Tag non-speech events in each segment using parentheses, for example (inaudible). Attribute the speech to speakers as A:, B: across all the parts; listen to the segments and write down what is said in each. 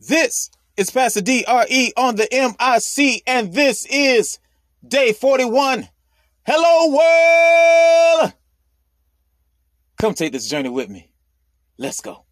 A: This is Pastor DRE on the MIC, and this is day 41. Hello, world! Come take this journey with me. Let's go.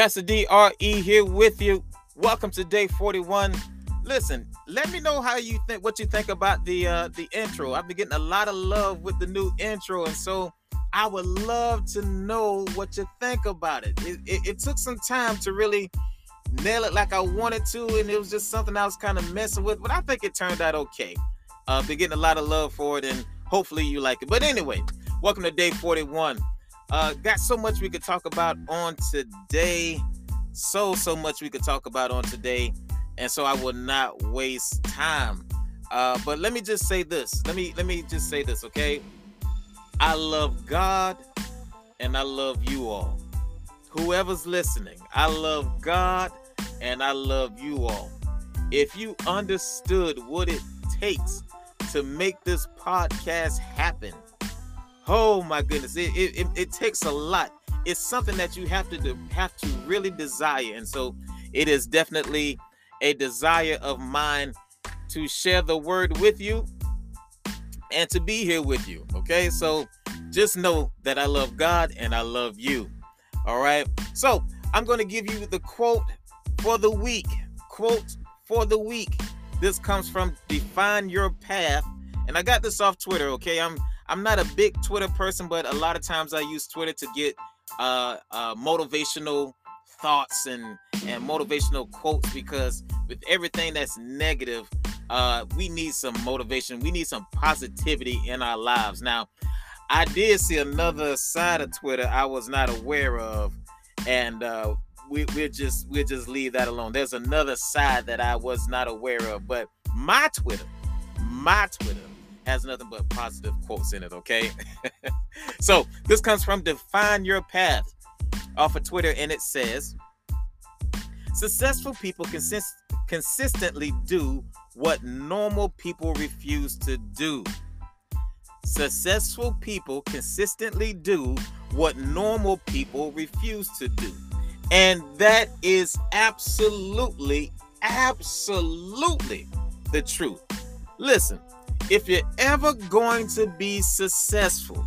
A: Pastor DRE here with you. Welcome to day 41. Listen, let me know how you think what you think about the uh the intro. I've been getting a lot of love with the new intro, and so I would love to know what you think about it. It, it, it took some time to really nail it like I wanted to, and it was just something I was kind of messing with, but I think it turned out okay. Uh, been getting a lot of love for it, and hopefully you like it. But anyway, welcome to day 41. Uh, got so much we could talk about on today. So, so much we could talk about on today. And so I will not waste time. Uh, but let me just say this. Let me let me just say this, okay? I love God and I love you all. Whoever's listening, I love God and I love you all. If you understood what it takes to make this podcast happen, Oh my goodness, it, it, it, takes a lot. It's something that you have to have to really desire, and so it is definitely a desire of mine to share the word with you and to be here with you. Okay, so just know that I love God and I love you. All right, so I'm going to give you the quote for the week. Quote for the week. This comes from Define Your Path, and I got this off Twitter. Okay, I'm I'm not a big Twitter person, but a lot of times I use Twitter to get uh, uh, motivational thoughts and and motivational quotes because with everything that's negative, uh, we need some motivation. We need some positivity in our lives. Now, I did see another side of Twitter I was not aware of, and uh, we, we'll just we'll just leave that alone. There's another side that I was not aware of, but my Twitter, my Twitter has nothing but positive quotes in it, okay? (laughs) so this comes from Define Your Path off of Twitter, and it says successful people consist- consistently do what normal people refuse to do. Successful people consistently do what normal people refuse to do. And that is absolutely, absolutely the truth. Listen, if you're ever going to be successful,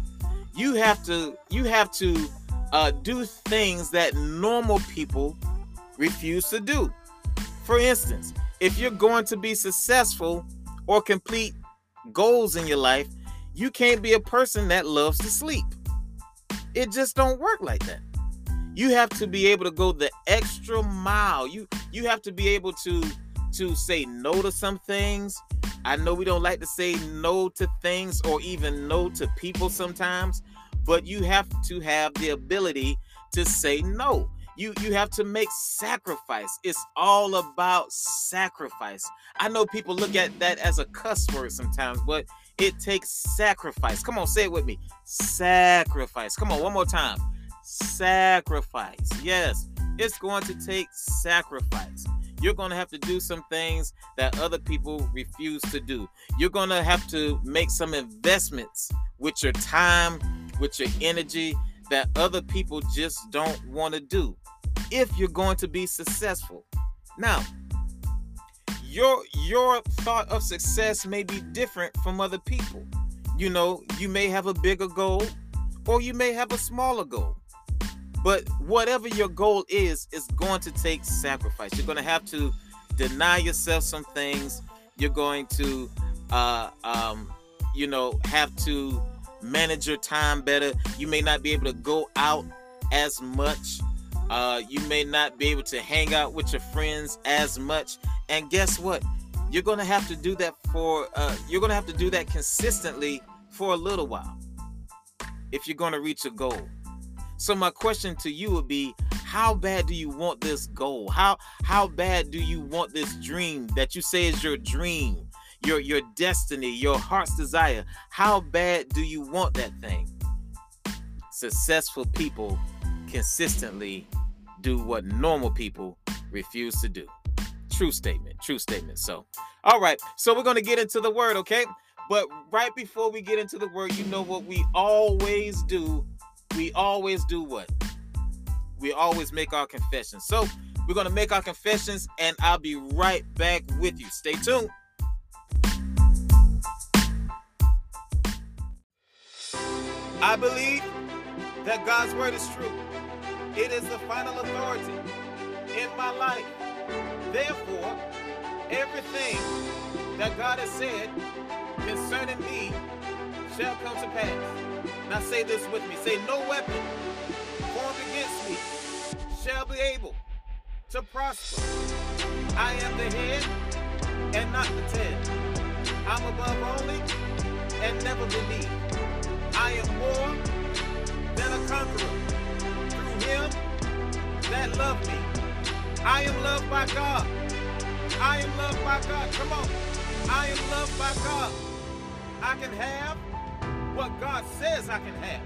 A: you have to you have to uh, do things that normal people refuse to do. For instance, if you're going to be successful or complete goals in your life, you can't be a person that loves to sleep. It just don't work like that. You have to be able to go the extra mile. You you have to be able to to say no to some things. I know we don't like to say no to things or even no to people sometimes, but you have to have the ability to say no. You you have to make sacrifice. It's all about sacrifice. I know people look at that as a cuss word sometimes, but it takes sacrifice. Come on, say it with me. Sacrifice. Come on, one more time. Sacrifice. Yes, it's going to take sacrifice. You're going to have to do some things that other people refuse to do. You're going to have to make some investments with your time, with your energy that other people just don't want to do if you're going to be successful. Now, your your thought of success may be different from other people. You know, you may have a bigger goal or you may have a smaller goal. But whatever your goal is, is going to take sacrifice. You're going to have to deny yourself some things. You're going to, uh, um, you know, have to manage your time better. You may not be able to go out as much. Uh, you may not be able to hang out with your friends as much. And guess what? You're going to have to do that for, uh, you're going to have to do that consistently for a little while. if you're going to reach a goal. So my question to you would be how bad do you want this goal? How how bad do you want this dream that you say is your dream, your your destiny, your heart's desire? How bad do you want that thing? Successful people consistently do what normal people refuse to do. True statement. True statement. So, all right. So we're going to get into the word, okay? But right before we get into the word, you know what we always do? We always do what? We always make our confessions. So we're going to make our confessions, and I'll be right back with you. Stay tuned. I believe that God's word is true. It is the final authority in my life. Therefore, everything that God has said concerning me shall come to pass. Now say this with me. Say, no weapon formed against me shall be able to prosper. I am the head and not the tail. I'm above only and never beneath. I am more than a conqueror through him that loved me. I am loved by God. I am loved by God. Come on. I am loved by God. I can have what God says I can have.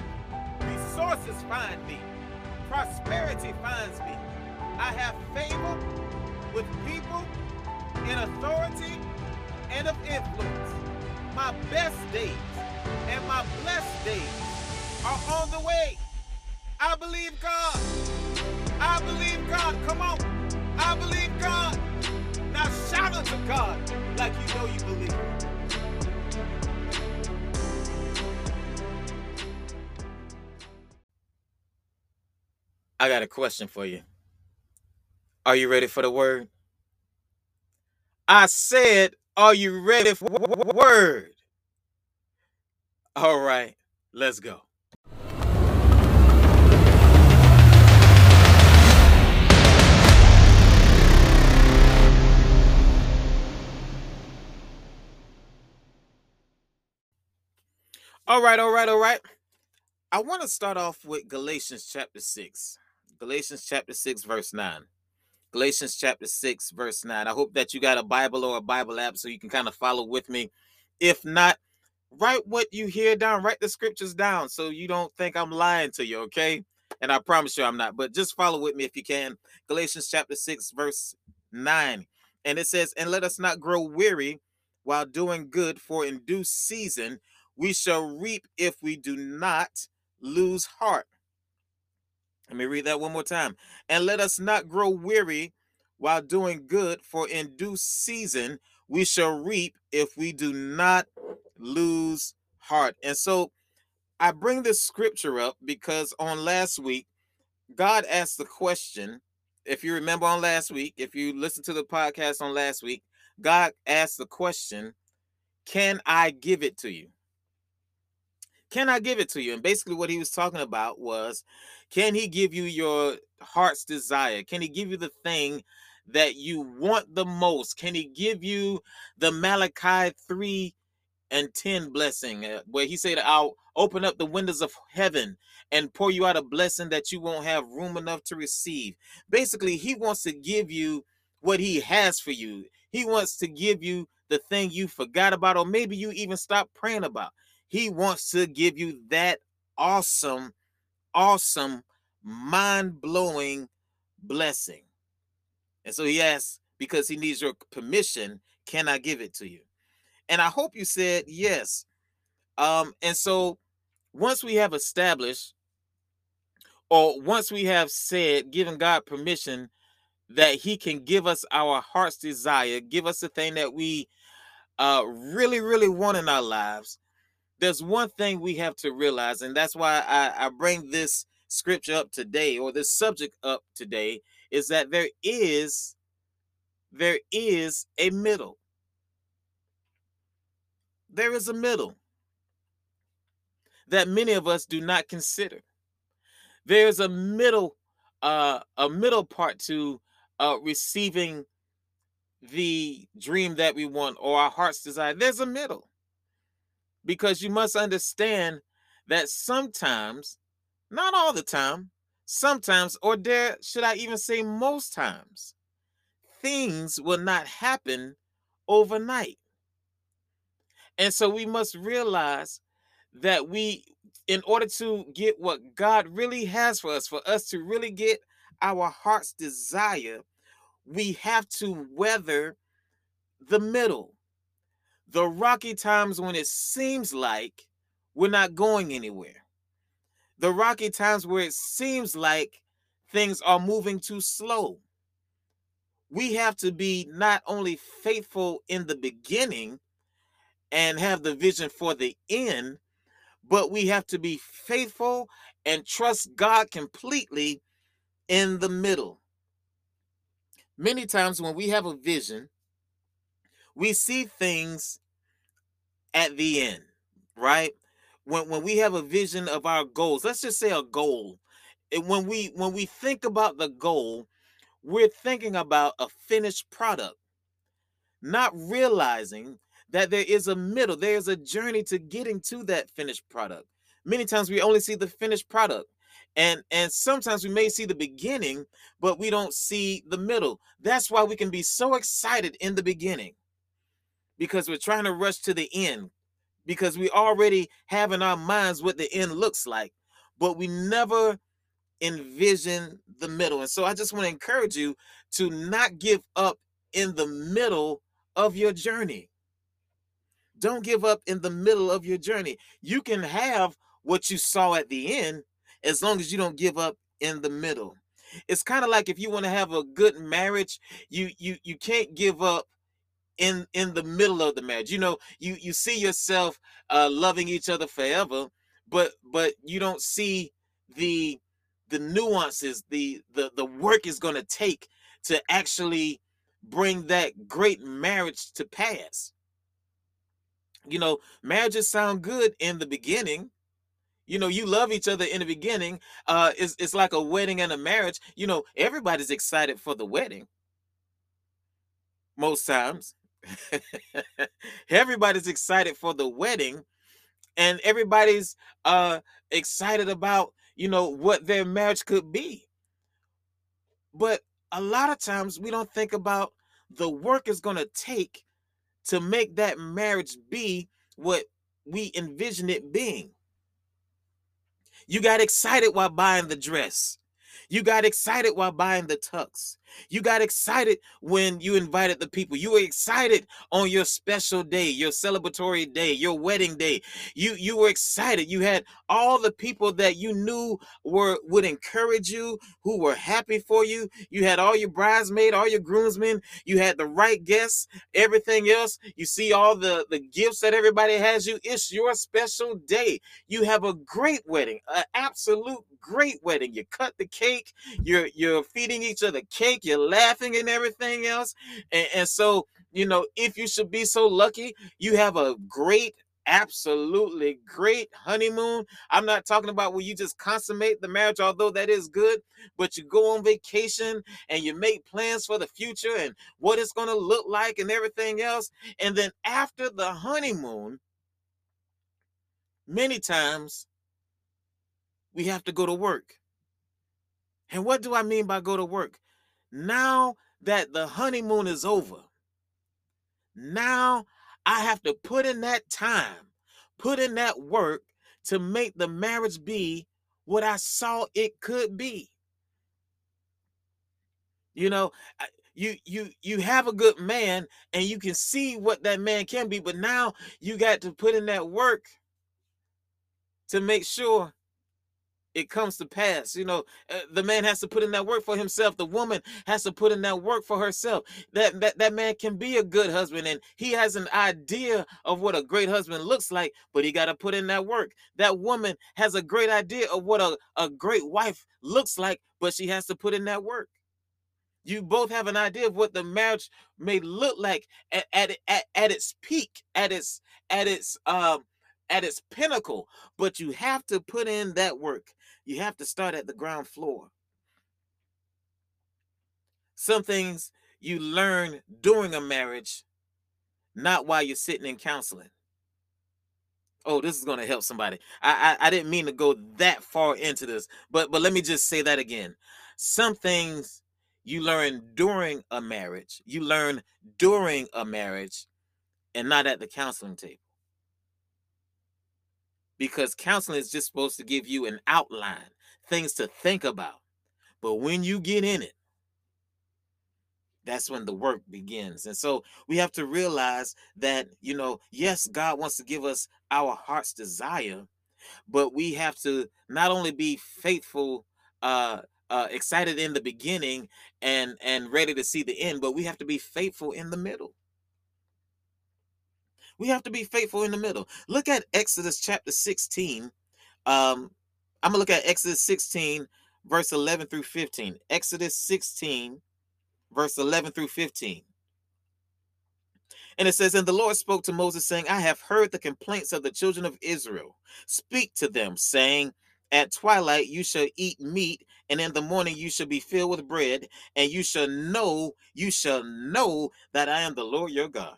A: Resources find me. Prosperity finds me. I have favor with people in authority and of influence. My best days and my blessed days are on the way. I believe God. I believe God. Come on. I believe God. Now shout unto God like you know you believe. I got a question for you. Are you ready for the word? I said, Are you ready for the word? All right, let's go. All right, all right, all right. I want to start off with Galatians chapter 6. Galatians chapter 6, verse 9. Galatians chapter 6, verse 9. I hope that you got a Bible or a Bible app so you can kind of follow with me. If not, write what you hear down, write the scriptures down so you don't think I'm lying to you, okay? And I promise you I'm not, but just follow with me if you can. Galatians chapter 6, verse 9. And it says, And let us not grow weary while doing good, for in due season we shall reap if we do not lose heart. Let me read that one more time. And let us not grow weary while doing good, for in due season we shall reap if we do not lose heart. And so I bring this scripture up because on last week, God asked the question. If you remember on last week, if you listen to the podcast on last week, God asked the question, Can I give it to you? Can I give it to you? And basically, what he was talking about was can he give you your heart's desire? Can he give you the thing that you want the most? Can he give you the Malachi 3 and 10 blessing uh, where he said, I'll open up the windows of heaven and pour you out a blessing that you won't have room enough to receive? Basically, he wants to give you what he has for you. He wants to give you the thing you forgot about, or maybe you even stopped praying about. He wants to give you that awesome, awesome, mind blowing blessing. And so he asks, because he needs your permission, can I give it to you? And I hope you said yes. Um, and so once we have established, or once we have said, given God permission that He can give us our heart's desire, give us the thing that we uh, really, really want in our lives, there's one thing we have to realize, and that's why I, I bring this scripture up today or this subject up today, is that there is there is a middle. There is a middle that many of us do not consider. There's a middle, uh, a middle part to uh, receiving the dream that we want or our heart's desire. There's a middle because you must understand that sometimes, not all the time, sometimes, or dare should I even say most times, things will not happen overnight. And so we must realize that we, in order to get what God really has for us, for us to really get our heart's desire, we have to weather the middle, the rocky times when it seems like we're not going anywhere, the rocky times where it seems like things are moving too slow. We have to be not only faithful in the beginning and have the vision for the end, but we have to be faithful and trust God completely in the middle. Many times when we have a vision, we see things at the end, right? When when we have a vision of our goals, let's just say a goal. And when we when we think about the goal, we're thinking about a finished product, not realizing that there is a middle, there's a journey to getting to that finished product. Many times we only see the finished product. And and sometimes we may see the beginning, but we don't see the middle. That's why we can be so excited in the beginning because we're trying to rush to the end because we already have in our minds what the end looks like, but we never envision the middle. And so I just want to encourage you to not give up in the middle of your journey. Don't give up in the middle of your journey. You can have what you saw at the end as long as you don't give up in the middle. It's kind of like if you want to have a good marriage, you you you can't give up in in the middle of the marriage. You know, you you see yourself uh loving each other forever, but but you don't see the the nuances, the the the work is going to take to actually bring that great marriage to pass. You know, marriages sound good in the beginning. You know, you love each other in the beginning. Uh, it's, it's like a wedding and a marriage. You know, everybody's excited for the wedding. Most times, (laughs) everybody's excited for the wedding, and everybody's uh excited about you know what their marriage could be. But a lot of times we don't think about the work it's going to take to make that marriage be what we envision it being. You got excited while buying the dress. You got excited while buying the tux. You got excited when you invited the people. You were excited on your special day, your celebratory day, your wedding day. You you were excited. You had all the people that you knew were would encourage you, who were happy for you. You had all your bridesmaid, all your groomsmen. You had the right guests, everything else. You see all the the gifts that everybody has you. It's your special day. You have a great wedding, an absolute great wedding. You cut the cake. You're you're feeding each other cake. You're laughing and everything else. And, and so, you know, if you should be so lucky, you have a great absolutely great honeymoon. I'm not talking about where you just consummate the marriage, although that is good, but you go on vacation and you make plans for the future and what it's going to look like and everything else. And then after the honeymoon, many times we have to go to work. And what do I mean by go to work? Now that the honeymoon is over, now I have to put in that time, put in that work to make the marriage be what I saw it could be. You know, you you you have a good man and you can see what that man can be, but now you got to put in that work to make sure it comes to pass. You know, uh, the man has to put in that work for himself. The woman has to put in that work for herself. That, that that man can be a good husband and he has an idea of what a great husband looks like, but he got to put in that work. That woman has a great idea of what a, a great wife looks like, but she has to put in that work. You both have an idea of what the marriage may look like at, at, at, at its peak, at its at its um at its pinnacle, but you have to put in that work. You have to start at the ground floor. Some things you learn during a marriage, not while you're sitting in counseling. oh this is going to help somebody I, I i didn't mean to go that far into this but but let me just say that again some things you learn during a marriage you learn during a marriage and not at the counseling table because counseling is just supposed to give you an outline things to think about but when you get in it that's when the work begins. And so we have to realize that, you know, yes, God wants to give us our heart's desire, but we have to not only be faithful, uh, uh, excited in the beginning and and ready to see the end, but we have to be faithful in the middle. We have to be faithful in the middle. Look at Exodus chapter 16. Um, I'm gonna look at Exodus 16, verse 11 through 15. Exodus 16, verse 11 through 15. And it says, And the Lord spoke to Moses, saying, I have heard the complaints of the children of Israel. Speak to them, saying, At twilight you shall eat meat, and in the morning you shall be filled with bread, and you shall know, you shall know that I am the Lord your God.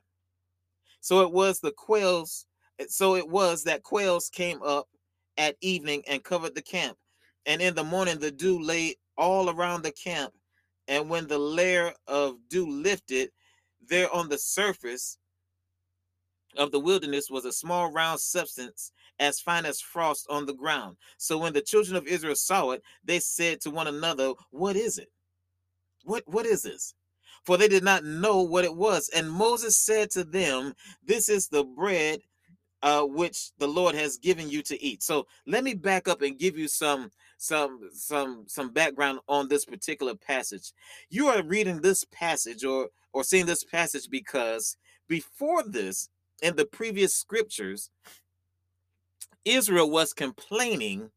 A: So it was the quails, eh, so it was that quails came up at evening and covered the camp. And in the morning the dew lay all around the camp and when the layer of dew lifted, there on the surface of the wilderness was a small round substance as fine as frost on the ground. So when the children of Israel saw it, they said to one another, What is it? What what is this? For they did not know what it was. And Moses said to them, This is the bread uh, which the Lord has given you to eat. So let me back up and give you some some some some background on this particular passage. You are reading this passage or or seeing this passage because before this, in the previous scriptures, Israel was complaining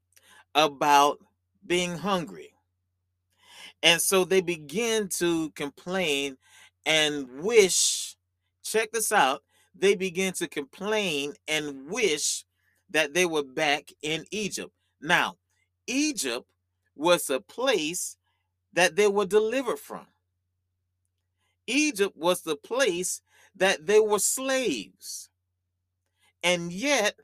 A: about being hungry. And so they begin to complain and wish, check this out, they begin to complain and wish that they were back in Egypt. Now, Egypt was a place that they were delivered from. Egypt was the place that they were slaves. And yet,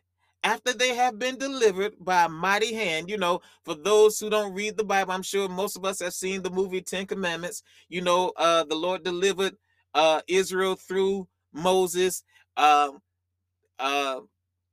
A: after they have been delivered by a mighty hand, you know, for those who don't read the Bible, I'm sure most of us have seen the movie Ten Commandments. You know, uh, the Lord delivered uh, Israel through Moses. Um, uh,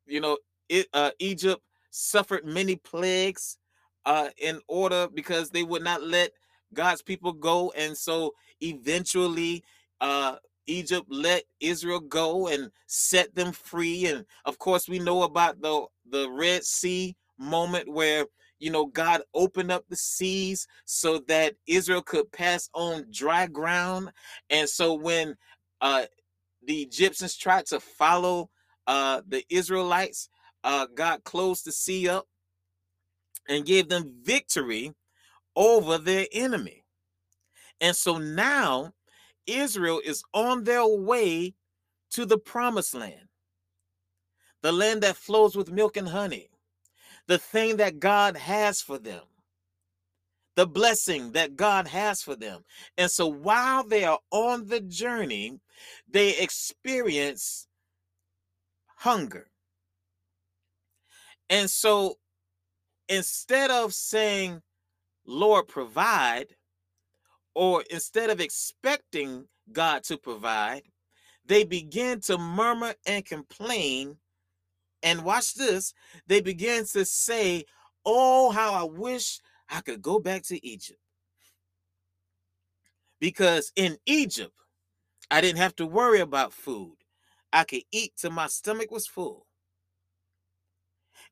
A: you know, it, uh, Egypt suffered many plagues uh, in order because they would not let God's people go. And so eventually, uh, Egypt let Israel go and set them free. And of course, we know about the, the Red Sea moment where you know God opened up the seas so that Israel could pass on dry ground. And so when uh, the Egyptians tried to follow uh, the Israelites, uh, God closed the sea up and gave them victory over their enemy. And so now Israel is on their way to the promised land, the land that flows with milk and honey, the thing that God has for them, the blessing that God has for them. And so while they are on the journey, they experience hunger. And so instead of saying, Lord, provide, or instead of expecting God to provide, they begin to murmur and complain. And watch this, they begin to say, Oh, how I wish I could go back to Egypt. Because in Egypt, I didn't have to worry about food. I could eat till my stomach was full.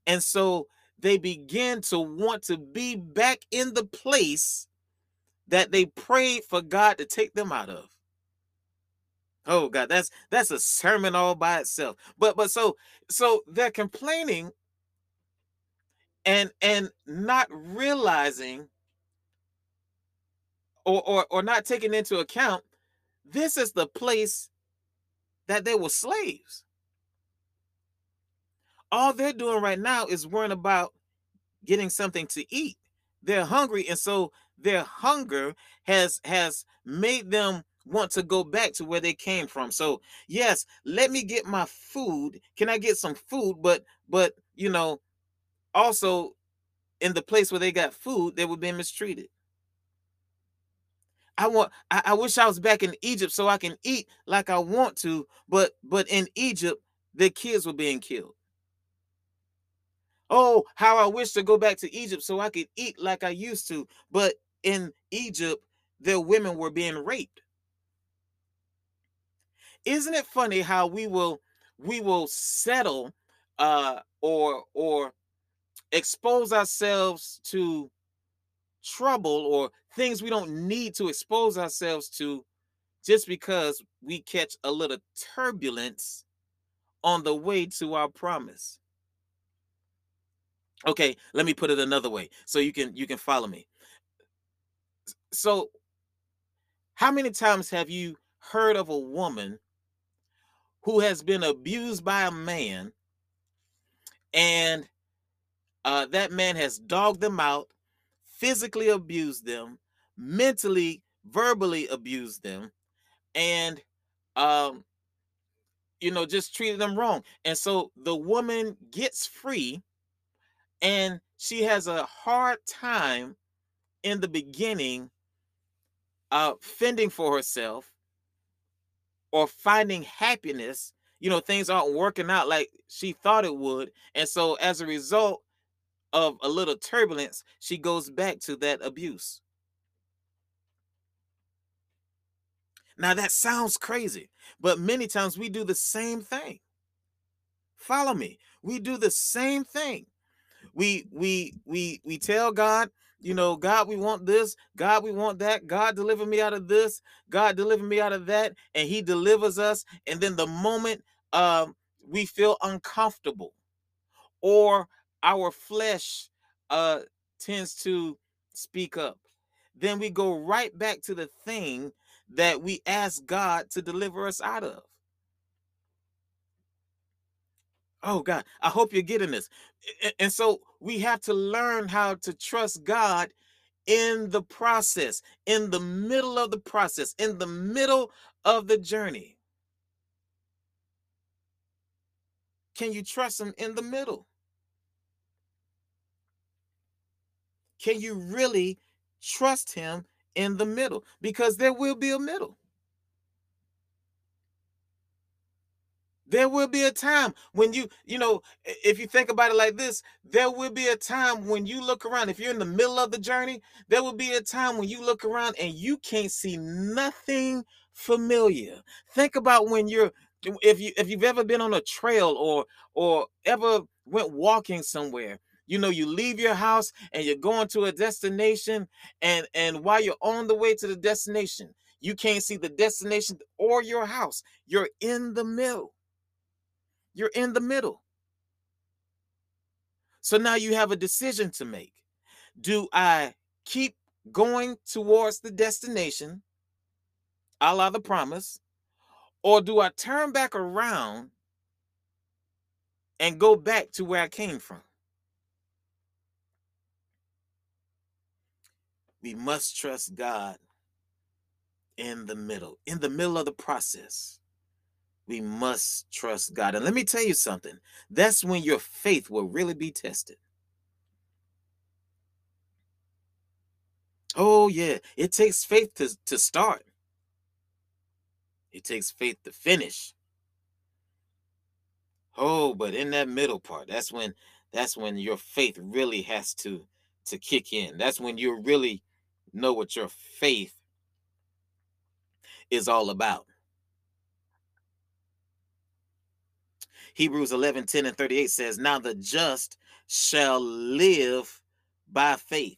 A: And so they begin to want to be back in the place that they prayed for God to take them out of. Oh God, that's that's a sermon all by itself. But but so so they're complaining and and not realizing or or, or not taking into account this is the place that they were slaves all they're doing right now is worrying about getting something to eat. They're hungry, and so their hunger has has made them want to go back to where they came from. So, yes, let me get my food. Can I get some food? But but you know, also in the place where they got food, they were being mistreated. I want I, I wish I was back in Egypt so I can eat like I want to, but but in Egypt, the kids were being killed. Oh, how I wish to go back to Egypt so I could eat like I used to. But in Egypt, their women were being raped. Isn't it funny how we will we will settle uh or or expose ourselves to trouble or things we don't need to expose ourselves to just because we catch a little turbulence on the way to our promise. Okay, let me put it another way so you can you can follow me. So how many times have you heard of a woman who has been abused by a man and uh, that man has dogged them out, physically abused them, mentally, verbally abused them, and um, you know, just treated them wrong. And so the woman gets free and she has a hard time in the beginning uh fending for herself or finding happiness you know things aren't working out like she thought it would and so as a result of a little turbulence she goes back to that abuse. Now that sounds crazy but many times we do the same thing. Follow me. We do the same thing. We we we we tell God, you know, God, we want this, God, we want that, God, deliver me out of this, God, deliver me out of that, and He delivers us. And then the moment um, we feel uncomfortable, or our flesh uh, tends to speak up, then we go right back to the thing that we ask God to deliver us out of. Oh God, I hope you're getting this. And so we have to learn how to trust God in the process, in the middle of the process, in the middle of the journey. Can you trust Him in the middle? Can you really trust Him in the middle? Because there will be a middle. There will be a time when you, you know, if you think about it like this, there will be a time when you look around. If you're in the middle of the journey, there will be a time when you look around and you can't see nothing familiar. Think about when you're if you if you've ever been on a trail or or ever went walking somewhere you know you leave your house and you're going to a destination and and while you're on the way to the destination you can't see the destination or your house you're in the middle you're in the middle. So now you have a decision to make. Do I keep going towards the destination, a la the promise, or do I turn back around and go back to where I came from? We must trust God in the middle, in the middle of the process we must trust God. And let me tell you something that's when your faith will really be tested. Oh, yeah, it takes faith to, to start, it takes faith to finish. Oh, but in that middle part, that's when that's when your faith really has to to kick in. That's when you really know what your faith is all about. Hebrews 11, 10 and 38 says, Now the just shall live by faith.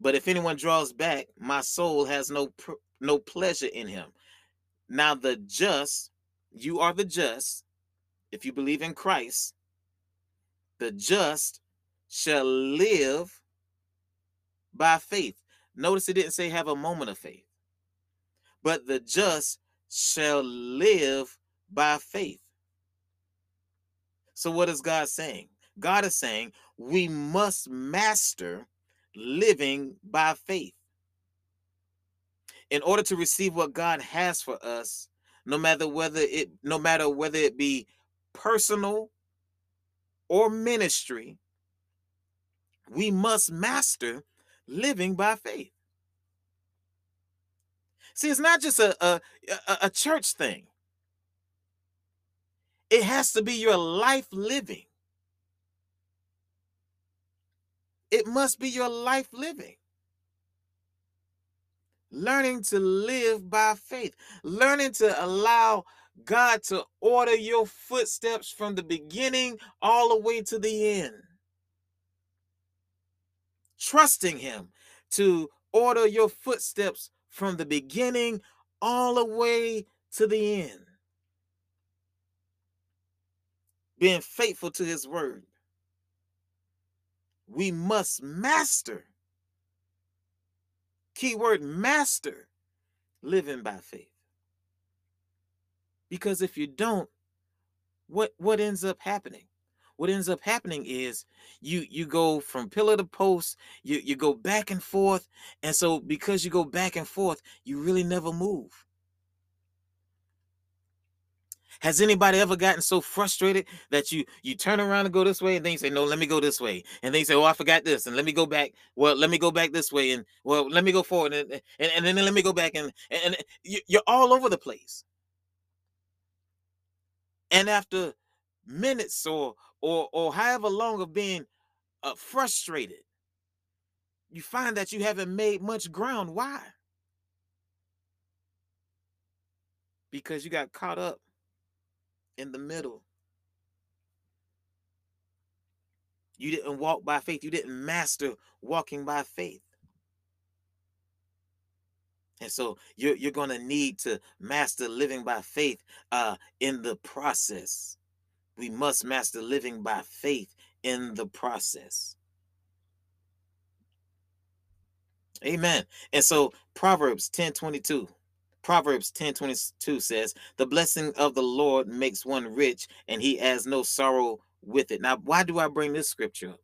A: But if anyone draws back, my soul has no no pleasure in him. Now the just, you are the just, if you believe in Christ, the just shall live by faith. Notice it didn't say have a moment of faith, but the just shall live by faith. So, what is God saying? God is saying we must master living by faith. in order to receive what God has for us, no matter whether it no matter whether it be personal or ministry, we must master living by faith. See, it's not just a, a, a, church thing. It has to be your life living. It must be your life living. Learning to live by faith, learning to allow God to order your footsteps from the beginning all the way to the end. Trusting Him to order your footsteps from the beginning all the way to the end. Being faithful to His word. We must master, keyword master, living by faith. Because if you don't, what what ends up happening? What ends up happening is you you go from pillar to post, you you go back and forth, and so because you go back and forth, you really never move. Has anybody ever gotten so frustrated that you you turn around and go this way and then you say, no, let me go this way. And then you say, oh, I forgot this. And let me go back. Well, let me go back this way. And well, let me go forward. And, and, and then let me go back. And, and, and you're all over the place. And after minutes or or or however long of being uh, frustrated, you find that you haven't made much ground. Why? Because you got caught up in the middle. You didn't walk by faith. You didn't master walking by faith. And so you're, you're going to need to master living by faith uh, in the process. We must master living by faith in the process. Amen. And so Proverbs 10 22. Proverbs 10 22 says, The blessing of the Lord makes one rich, and he has no sorrow with it. Now, why do I bring this scripture up?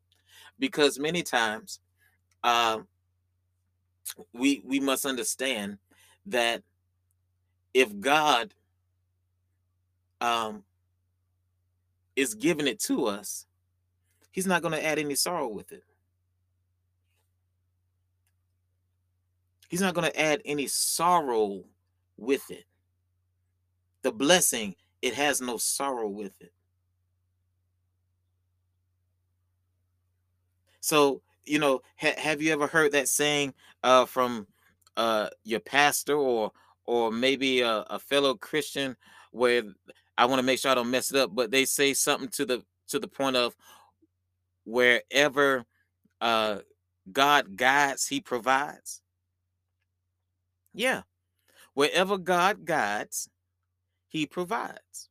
A: Because many times uh, we we must understand that if God um, is giving it to us, He's not going to add any sorrow with it. He's not going to add any sorrow with it. The blessing, it has no sorrow with it. So you know, ha- have you ever heard that saying uh, from uh, your pastor or or maybe a, a fellow Christian where I want to make sure I don't mess it up, but they say something to the to the point of wherever uh, God guides, He provides. Yeah, wherever God guides, He provides.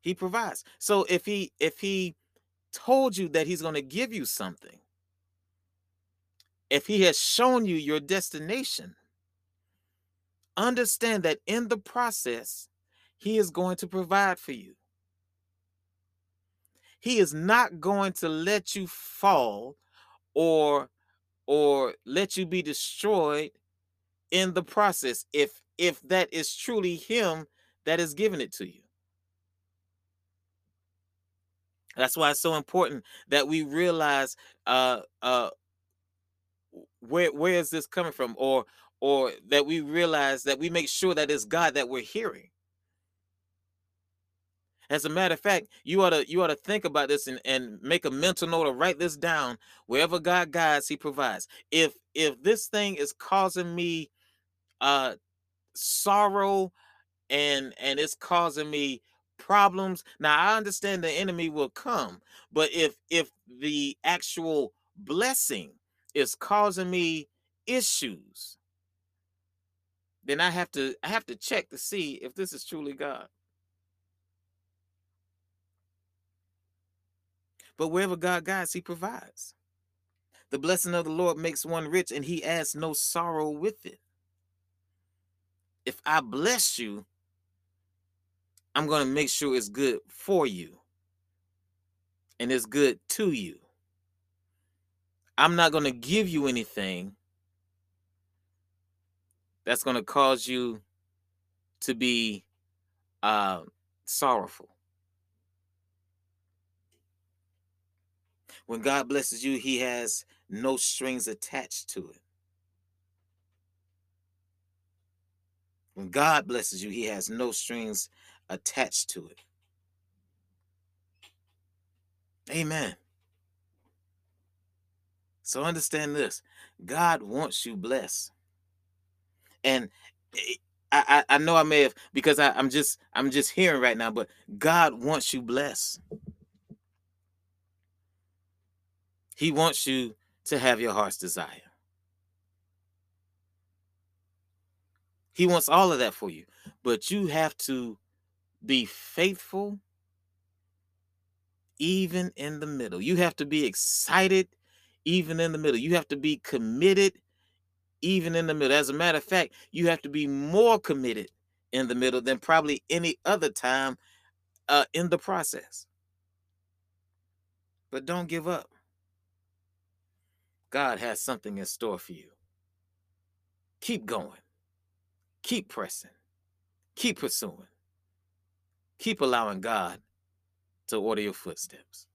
A: He provides. So if He if He told you that he's going to give you something, if he has shown you your destination, understand that in the process, he is going to provide for you. He is not going to let you fall or or let you be destroyed in the process if if that is truly him that is giving it to you. That's why it's so important that we realize uh uh where where is this coming from or or that we realize that we make sure that it's God that we're hearing. As a matter of fact, you ought to you ought to think about this and, and make a mental note or write this down. Wherever God guides, He provides. If if this thing is causing me uh sorrow and and it's causing me problems now i understand the enemy will come but if if the actual blessing is causing me issues then i have to i have to check to see if this is truly god but wherever god guides he provides the blessing of the lord makes one rich and he adds no sorrow with it if i bless you I'm going to make sure it's good for you and it's good to you. I'm not going to give you anything that's going to cause you to be uh, sorrowful. When God blesses you, He has no strings attached to it. When God blesses you, He has no strings attached to it. Amen. So understand this God wants you blessed. And eh, I, I, I know I may have because I, I'm just I'm just hearing right now, but God wants you blessed. He wants you to have your heart's desire. He wants all of that for you, but you have to be faithful even in the middle. You have to be excited even in the middle. You have to be committed even in the middle. As a matter of fact, you have to be more committed in the middle than probably any other time uh, in the process. But don't give up. God has something in store for you. Keep going. Keep pressing. Keep pursuing. Keep allowing God to order your footsteps.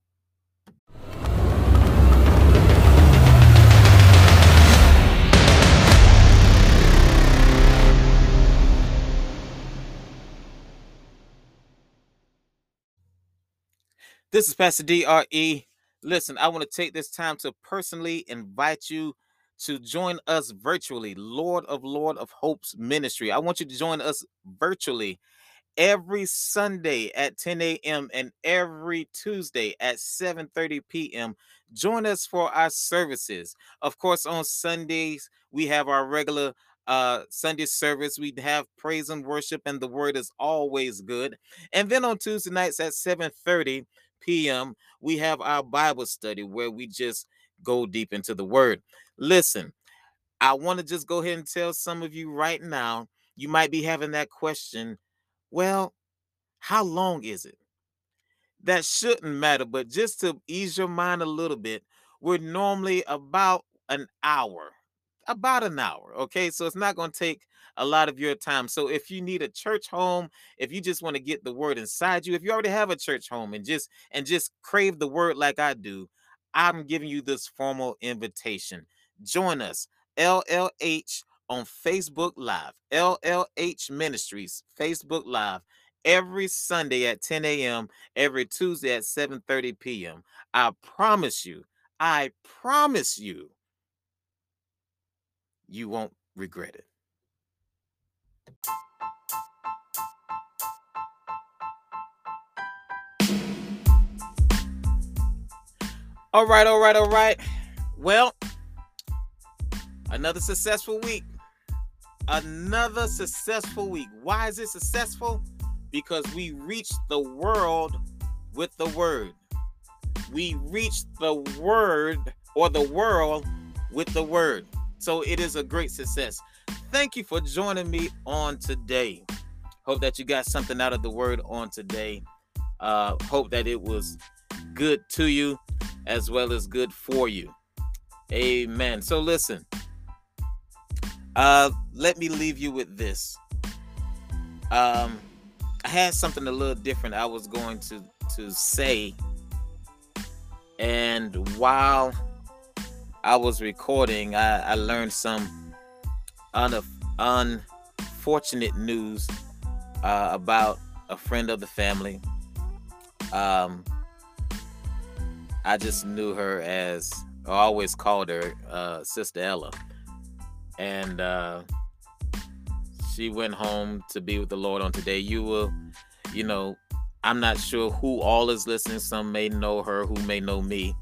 A: This is Pastor DRE. Listen, I want to take this time to personally invite you to join us virtually, Lord of Lord of Hope's ministry. I want you to join us virtually every Sunday at 10 a.m. and every Tuesday at 7:30 p.m. Join us for our services. Of course, on Sundays we have our regular uh Sunday service. We have praise and worship, and the word is always good. And then on Tuesday nights at 7:30 p.m., we have our Bible study where we just go deep into the word. Listen, I want to just go ahead and tell some of you right now, you might be having that question. Well, how long is it? That shouldn't matter, but just to ease your mind a little bit, we're normally about an hour about an hour. Okay. So it's not going to take a lot of your time. So if you need a church home, if you just want to get the word inside you, if you already have a church home and just and just crave the word like I do, I'm giving you this formal invitation. Join us, LLH on Facebook Live, LLH Ministries, Facebook Live, every Sunday at 10 a.m., every Tuesday at 7:30 p.m. I promise you, I promise you you won't regret it. All right, all right, all right. Well, another successful week. Another successful week. Why is it successful? Because we reached the world with the word. We reached the word or the world with the word. So it is a great success. Thank you for joining me on today. Hope that you got something out of the word on today. Uh, hope that it was good to you as well as good for you. Amen. So listen. Uh, let me leave you with this. Um, I had something a little different I was going to to say, and while I was recording, I, I learned some un- unfortunate news uh, about a friend of the family. Um, I just knew her as, I always called her uh, Sister Ella. And uh, she went home to be with the Lord on today. You will, you know, I'm not sure who all is listening. Some may know her, who may know me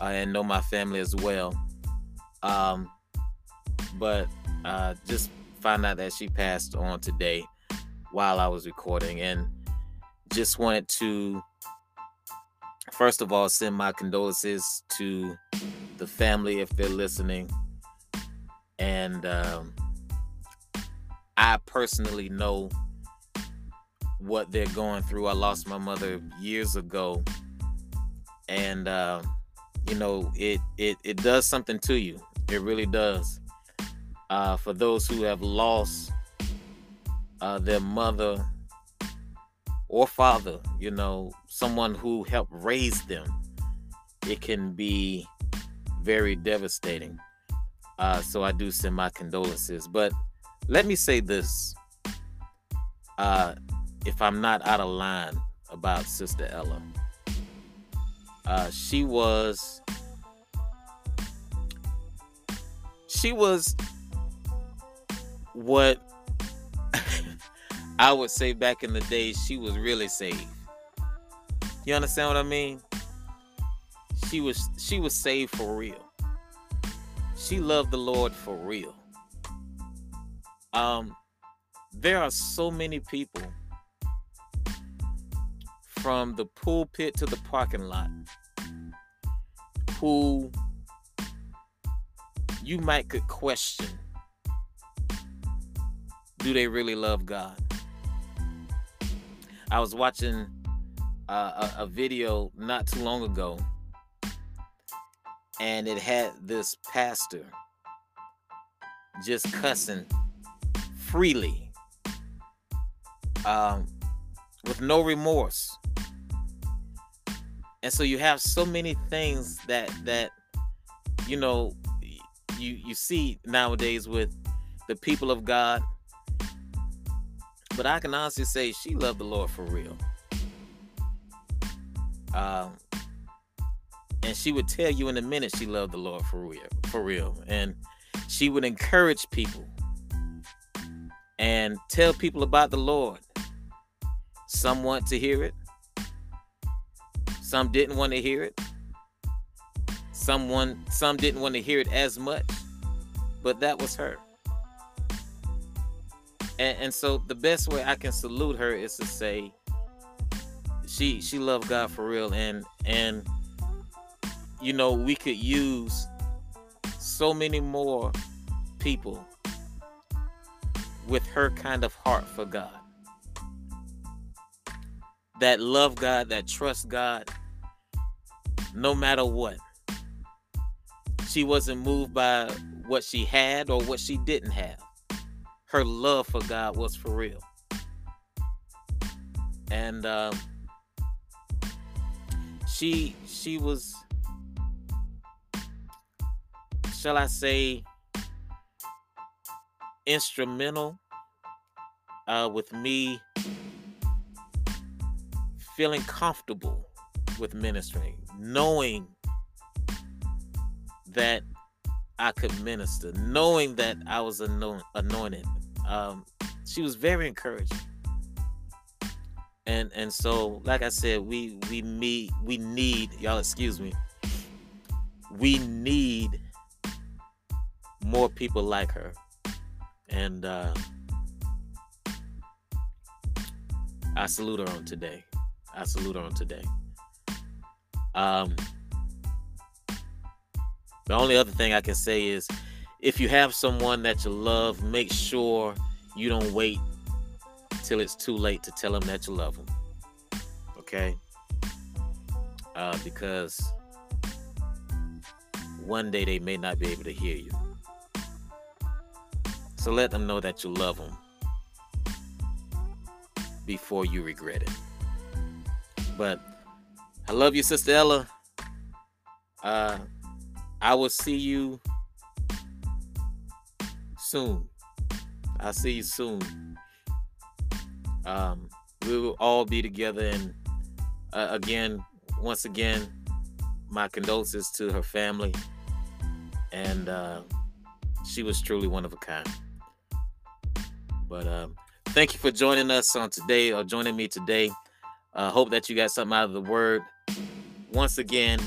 A: uh, and know my family as well. Um, but uh, just found out that she passed on today while I was recording, and just wanted to first of all send my condolences to the family if they're listening, and um, I personally know what they're going through. I lost my mother years ago, and uh, you know it it it does something to you. It really does. uh, for those who have lost uh, their mother or father, you know, someone who helped raise them, it can be very devastating. Uh, so I do send my condolences. But let me say this uh, if I'm not out of line about Sister Ella, uh, she was. She was what (laughs) I would say back in the day, she was really saved. You understand what I mean? She was she was saved for real. She loved the Lord for real. Um there are so many people from the pulpit to the parking lot who you might could question do they really love God? I was watching uh, a, a video not too long ago, and it had this pastor just cussing freely um, with no remorse. And so you have so many things that that you know you you see nowadays with the people of God but I can honestly say she loved the Lord for real. Um, and she would tell you in a minute she loved the Lord for real, for real. And she would encourage people and tell people about the Lord. Some want to hear it. Some didn't want to hear it. Someone some didn't want to hear it as much. But that was her and, and so the best way I can salute her is to say she she loved God for real and and you know we could use so many more people with her kind of heart for God that love God that trust God no matter what. She wasn't moved by what she had or what she didn't have. Her love for God was for real. And um, she she was shall I say instrumental uh, with me feeling comfortable with ministering, knowing that I could minister, knowing that I was anointed, um, she was very encouraging. And and so, like I said, we we meet we need y'all. Excuse me. We need more people like her, and uh, I salute her on today. I salute her on today. Um, the only other thing I can say is if you have someone that you love, make sure you don't wait till it's too late to tell them that you love them. Okay? Uh, because one day they may not be able to hear you. So let them know that you love them before you regret it. But I love you, Sister Ella. Uh, I will see you soon. I'll see you soon. Um, we will all be together. And uh, again, once again, my condolences to her family. And uh, she was truly one of a kind. But um, thank you for joining us on today or joining me today. I uh, hope that you got something out of the word. Once again,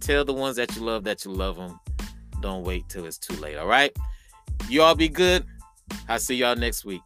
A: tell the ones that you love that you love them. Don't wait till it's too late. All right. You all be good. I'll see y'all next week.